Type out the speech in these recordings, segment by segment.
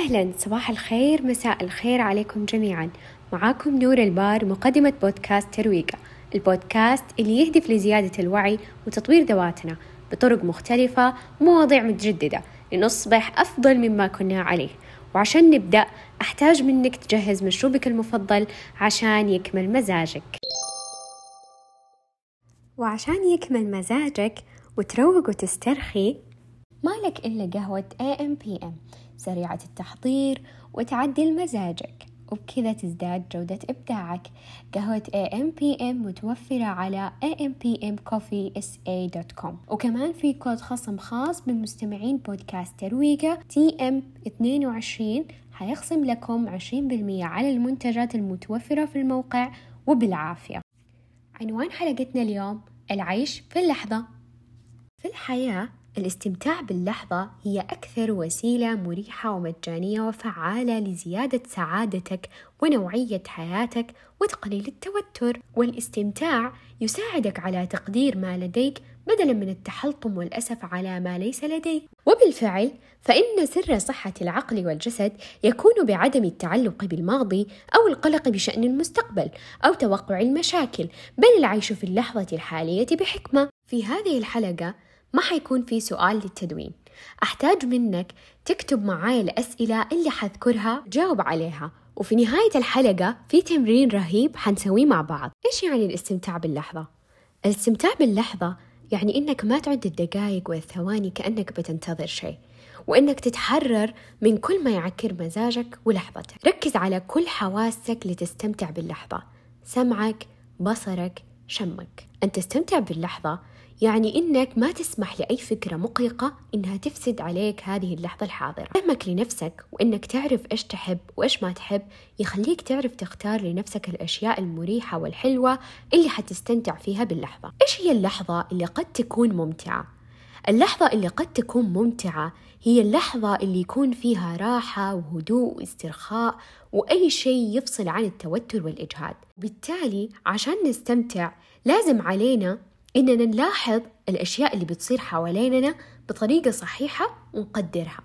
أهلا صباح الخير مساء الخير عليكم جميعا. معاكم نور البار مقدمة بودكاست ترويقة. البودكاست اللي يهدف لزيادة الوعي وتطوير ذواتنا بطرق مختلفة ومواضيع متجددة لنصبح أفضل مما كنا عليه. وعشان نبدأ أحتاج منك تجهز مشروبك المفضل عشان يكمل مزاجك. وعشان يكمل مزاجك وتروق وتسترخي مالك إلا قهوة AM/PM سريعة التحضير وتعدل مزاجك وبكذا تزداد جودة إبداعك. قهوة AM/PM متوفرة على ampmcoffeesa.com وكمان في كود خصم خاص بمستمعين بودكاست ترويقة TM22 حيخصم لكم 20% على المنتجات المتوفرة في الموقع وبالعافية. عنوان حلقتنا اليوم العيش في اللحظة. في الحياة الاستمتاع باللحظة هي أكثر وسيلة مريحة ومجانية وفعالة لزيادة سعادتك ونوعية حياتك وتقليل التوتر، والاستمتاع يساعدك على تقدير ما لديك بدلا من التحلطم والأسف على ما ليس لديك، وبالفعل فإن سر صحة العقل والجسد يكون بعدم التعلق بالماضي أو القلق بشأن المستقبل أو توقع المشاكل، بل العيش في اللحظة الحالية بحكمة. في هذه الحلقة ما حيكون في سؤال للتدوين. أحتاج منك تكتب معاي الأسئلة اللي حذكرها جاوب عليها. وفي نهاية الحلقة في تمرين رهيب حنسويه مع بعض. إيش يعني الاستمتاع باللحظة؟ الاستمتاع باللحظة يعني إنك ما تعد الدقايق والثواني كأنك بتنتظر شيء. وإنك تتحرر من كل ما يعكر مزاجك ولحظتك. ركز على كل حواسك لتستمتع باللحظة. سمعك بصرك شمك. أن تستمتع باللحظة يعني إنك ما تسمح لأي فكرة مقلقة إنها تفسد عليك هذه اللحظة الحاضرة. فهمك لنفسك وإنك تعرف إيش تحب وإيش ما تحب يخليك تعرف تختار لنفسك الأشياء المريحة والحلوة اللي حتستمتع فيها باللحظة. إيش هي اللحظة اللي قد تكون ممتعة؟ اللحظة اللي قد تكون ممتعة هي اللحظة اللي يكون فيها راحة وهدوء واسترخاء وأي شيء يفصل عن التوتر والإجهاد. بالتالي عشان نستمتع لازم علينا إننا نلاحظ الأشياء اللي بتصير حواليننا بطريقة صحيحة ونقدرها.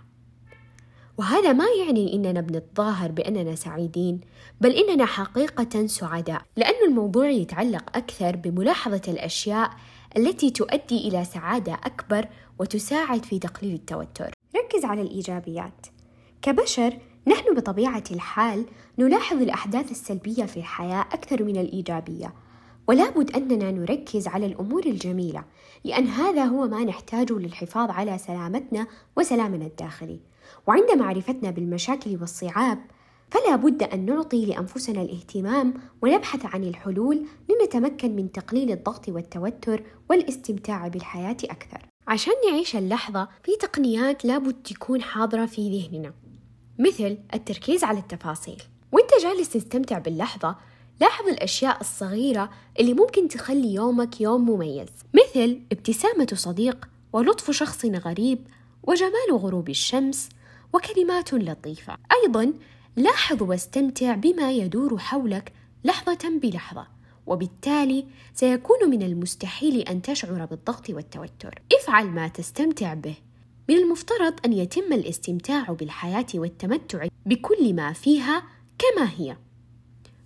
وهذا ما يعني إننا بنتظاهر بأننا سعيدين بل إننا حقيقة سعداء لأن الموضوع يتعلق أكثر بملاحظة الأشياء التي تؤدي إلى سعادة أكبر وتساعد في تقليل التوتر. ركز على الإيجابيات. كبشر نحن بطبيعة الحال نلاحظ الأحداث السلبية في الحياة أكثر من الإيجابية ولا بد أننا نركز على الأمور الجميلة لأن هذا هو ما نحتاجه للحفاظ على سلامتنا وسلامنا الداخلي. وعند معرفتنا بالمشاكل والصعاب فلا بد أن نعطي لأنفسنا الاهتمام ونبحث عن الحلول لنتمكن من تقليل الضغط والتوتر والاستمتاع بالحياة أكثر. عشان نعيش اللحظة في تقنيات لابد تكون حاضرة في ذهننا مثل التركيز على التفاصيل. وانت جالس تستمتع باللحظة لاحظ الأشياء الصغيرة اللي ممكن تخلي يومك يوم مميز مثل ابتسامة صديق ولطف شخص غريب وجمال غروب الشمس وكلمات لطيفة. أيضا لاحظ واستمتع بما يدور حولك لحظة بلحظة وبالتالي سيكون من المستحيل أن تشعر بالضغط والتوتر. افعل ما تستمتع به. من المفترض أن يتم الاستمتاع بالحياة والتمتع بكل ما فيها كما هي.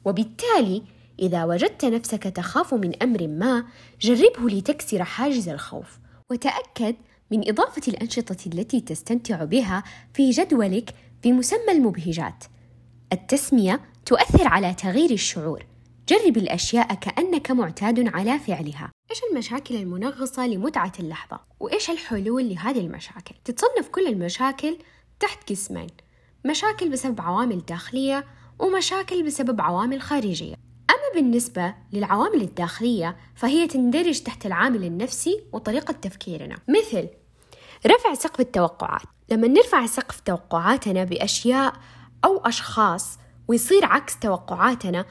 وبالتالي إذا وجدت نفسك تخاف من أمر ما جربه لتكسر حاجز الخوف. وتأكد من إضافة الأنشطة التي تستمتع بها في جدولك بمسمى المبهجات. التسمية تؤثر على تغيير الشعور. جرب الأشياء كأنك معتاد على فعلها. إيش المشاكل المنغصة لمتعة اللحظة؟ وإيش الحلول لهذه المشاكل؟ تتصنف كل المشاكل تحت قسمين. مشاكل بسبب عوامل داخلية ومشاكل بسبب عوامل خارجية. أما بالنسبة للعوامل الداخلية فهي تندرج تحت العامل النفسي وطريقة تفكيرنا. مثل رفع سقف التوقعات. لما نرفع سقف توقعاتنا بأشياء أو أشخاص ويصير عكس توقعاتنا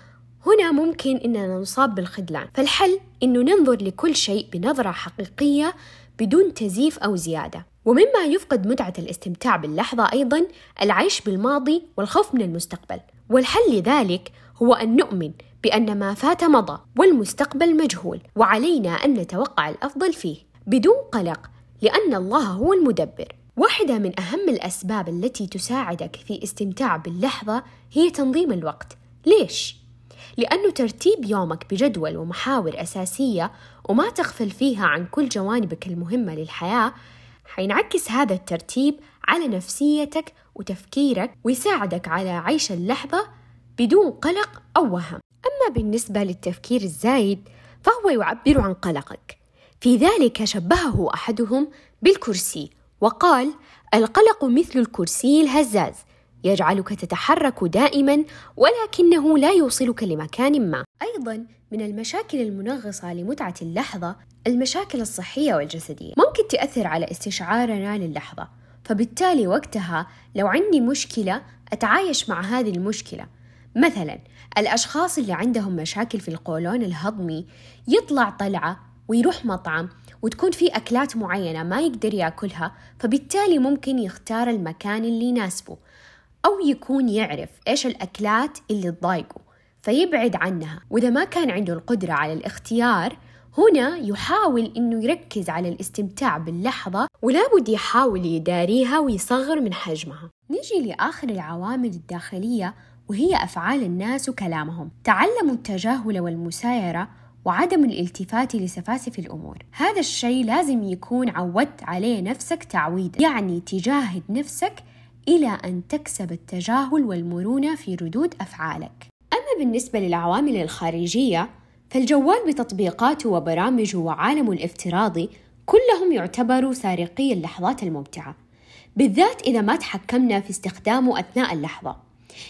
هنا ممكن إننا نصاب بالخذلان. فالحل إنه ننظر لكل شيء بنظرة حقيقية بدون تزييف أو زيادة. ومما يفقد متعة الاستمتاع باللحظة أيضا العيش بالماضي والخوف من المستقبل. والحل لذلك هو أن نؤمن بأن ما فات مضى والمستقبل مجهول وعلينا أن نتوقع الأفضل فيه. بدون قلق لأن الله هو المدبر. واحدة من أهم الأسباب التي تساعدك في استمتاع باللحظة هي تنظيم الوقت. ليش؟ لأنه ترتيب يومك بجدول ومحاور أساسية وما تغفل فيها عن كل جوانبك المهمة للحياة حينعكس هذا الترتيب على نفسيتك وتفكيرك ويساعدك على عيش اللحظة بدون قلق أو وهم. أما بالنسبة للتفكير الزايد فهو يعبر عن قلقك. في ذلك شبهه أحدهم بالكرسي وقال القلق مثل الكرسي الهزاز. يجعلك تتحرك دائما ولكنه لا يوصلك لمكان ما. أيضا من المشاكل المنغصة لمتعة اللحظة المشاكل الصحية والجسدية. ممكن تاثر على استشعارنا للحظة. فبالتالي وقتها لو عندي مشكلة أتعايش مع هذه المشكلة. مثلا الأشخاص اللي عندهم مشاكل في القولون الهضمي يطلع طلعة ويروح مطعم وتكون في أكلات معينة ما يقدر يأكلها فبالتالي ممكن يختار المكان اللي يناسبه. أو يكون يعرف إيش الأكلات اللي تضايقه فيبعد عنها. وإذا ما كان عنده القدرة على الاختيار هنا يحاول إنه يركز على الاستمتاع باللحظة ولا بد يحاول يداريها ويصغر من حجمها. نيجي لآخر العوامل الداخلية وهي أفعال الناس وكلامهم. تعلموا التجاهل والمسايرة وعدم الالتفات لسفاسف الأمور. هذا الشيء لازم يكون عودت عليه نفسك تعويدا. يعني تجاهد نفسك إلى أن تكسب التجاهل والمرونة في ردود أفعالك. أما بالنسبة للعوامل الخارجية فالجوال بتطبيقاته وبرامجه وعالمه الافتراضي كلهم يعتبروا سارقي اللحظات الممتعة. بالذات إذا ما تحكمنا في استخدامه أثناء اللحظة.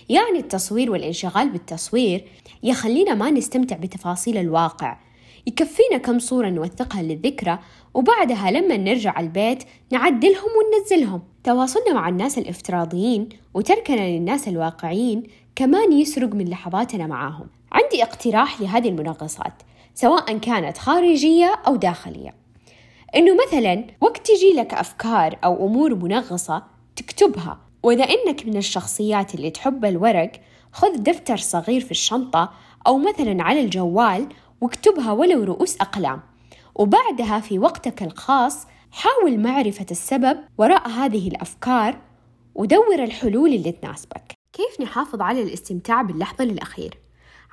يعني التصوير والانشغال بالتصوير يخلينا ما نستمتع بتفاصيل الواقع يكفينا كم صورة نوثقها للذكرى وبعدها لما نرجع البيت نعدلهم وننزلهم. تواصلنا مع الناس الافتراضيين وتركنا للناس الواقعيين كمان يسرق من لحظاتنا معاهم. عندي اقتراح لهذه المنغصات سواء كانت خارجية أو داخلية. إنه مثلا وقت تجي لك أفكار أو أمور منغصة تكتبها وإذا إنك من الشخصيات اللي تحب الورق خذ دفتر صغير في الشنطة أو مثلا على الجوال واكتبها ولو رؤوس أقلام. وبعدها في وقتك الخاص حاول معرفة السبب وراء هذه الأفكار ودور الحلول اللي تناسبك. كيف نحافظ على الاستمتاع باللحظة للأخير؟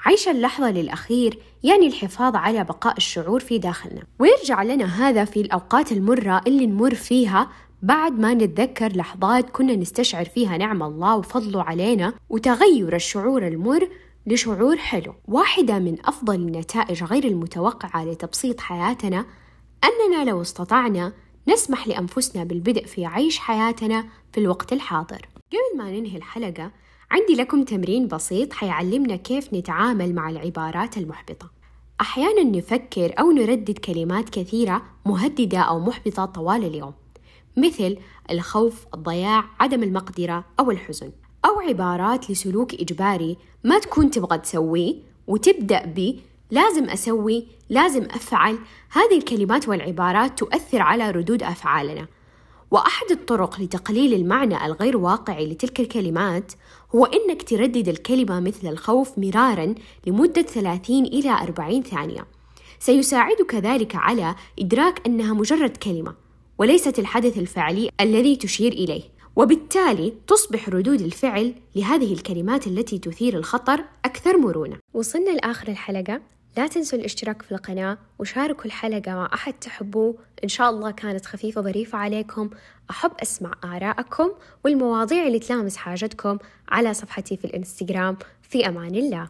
عيش اللحظة للأخير يعني الحفاظ على بقاء الشعور في داخلنا. ويرجع لنا هذا في الأوقات المرة اللي نمر فيها بعد ما نتذكر لحظات كنا نستشعر فيها نعم الله وفضله علينا وتغير الشعور المر لشعور حلو. واحدة من أفضل النتائج غير المتوقعة لتبسيط حياتنا أننا لو استطعنا نسمح لأنفسنا بالبدء في عيش حياتنا في الوقت الحاضر. قبل ما ننهي الحلقة عندي لكم تمرين بسيط حيعلمنا كيف نتعامل مع العبارات المحبطة. أحيانا نفكر أو نردد كلمات كثيرة مهددة أو محبطة طوال اليوم مثل الخوف، الضياع، عدم المقدرة أو الحزن. أو عبارات لسلوك إجباري ما تكون تبغى تسويه وتبدأ ب لازم أسوي، لازم أفعل، هذه الكلمات والعبارات تؤثر على ردود أفعالنا. وأحد الطرق لتقليل المعنى الغير واقعي لتلك الكلمات هو إنك تردد الكلمة مثل الخوف مرارا لمدة 30 إلى 40 ثانية. سيساعدك ذلك على إدراك أنها مجرد كلمة وليست الحدث الفعلي الذي تشير إليه. وبالتالي تصبح ردود الفعل لهذه الكلمات التي تثير الخطر أكثر مرونة. وصلنا لآخر الحلقة. لا تنسوا الاشتراك في القناة وشاركوا الحلقة مع أحد تحبوه. إن شاء الله كانت خفيفة ظريفة عليكم. أحب أسمع آراءكم والمواضيع اللي تلامس حاجتكم على صفحتي في الإنستغرام. في أمان الله.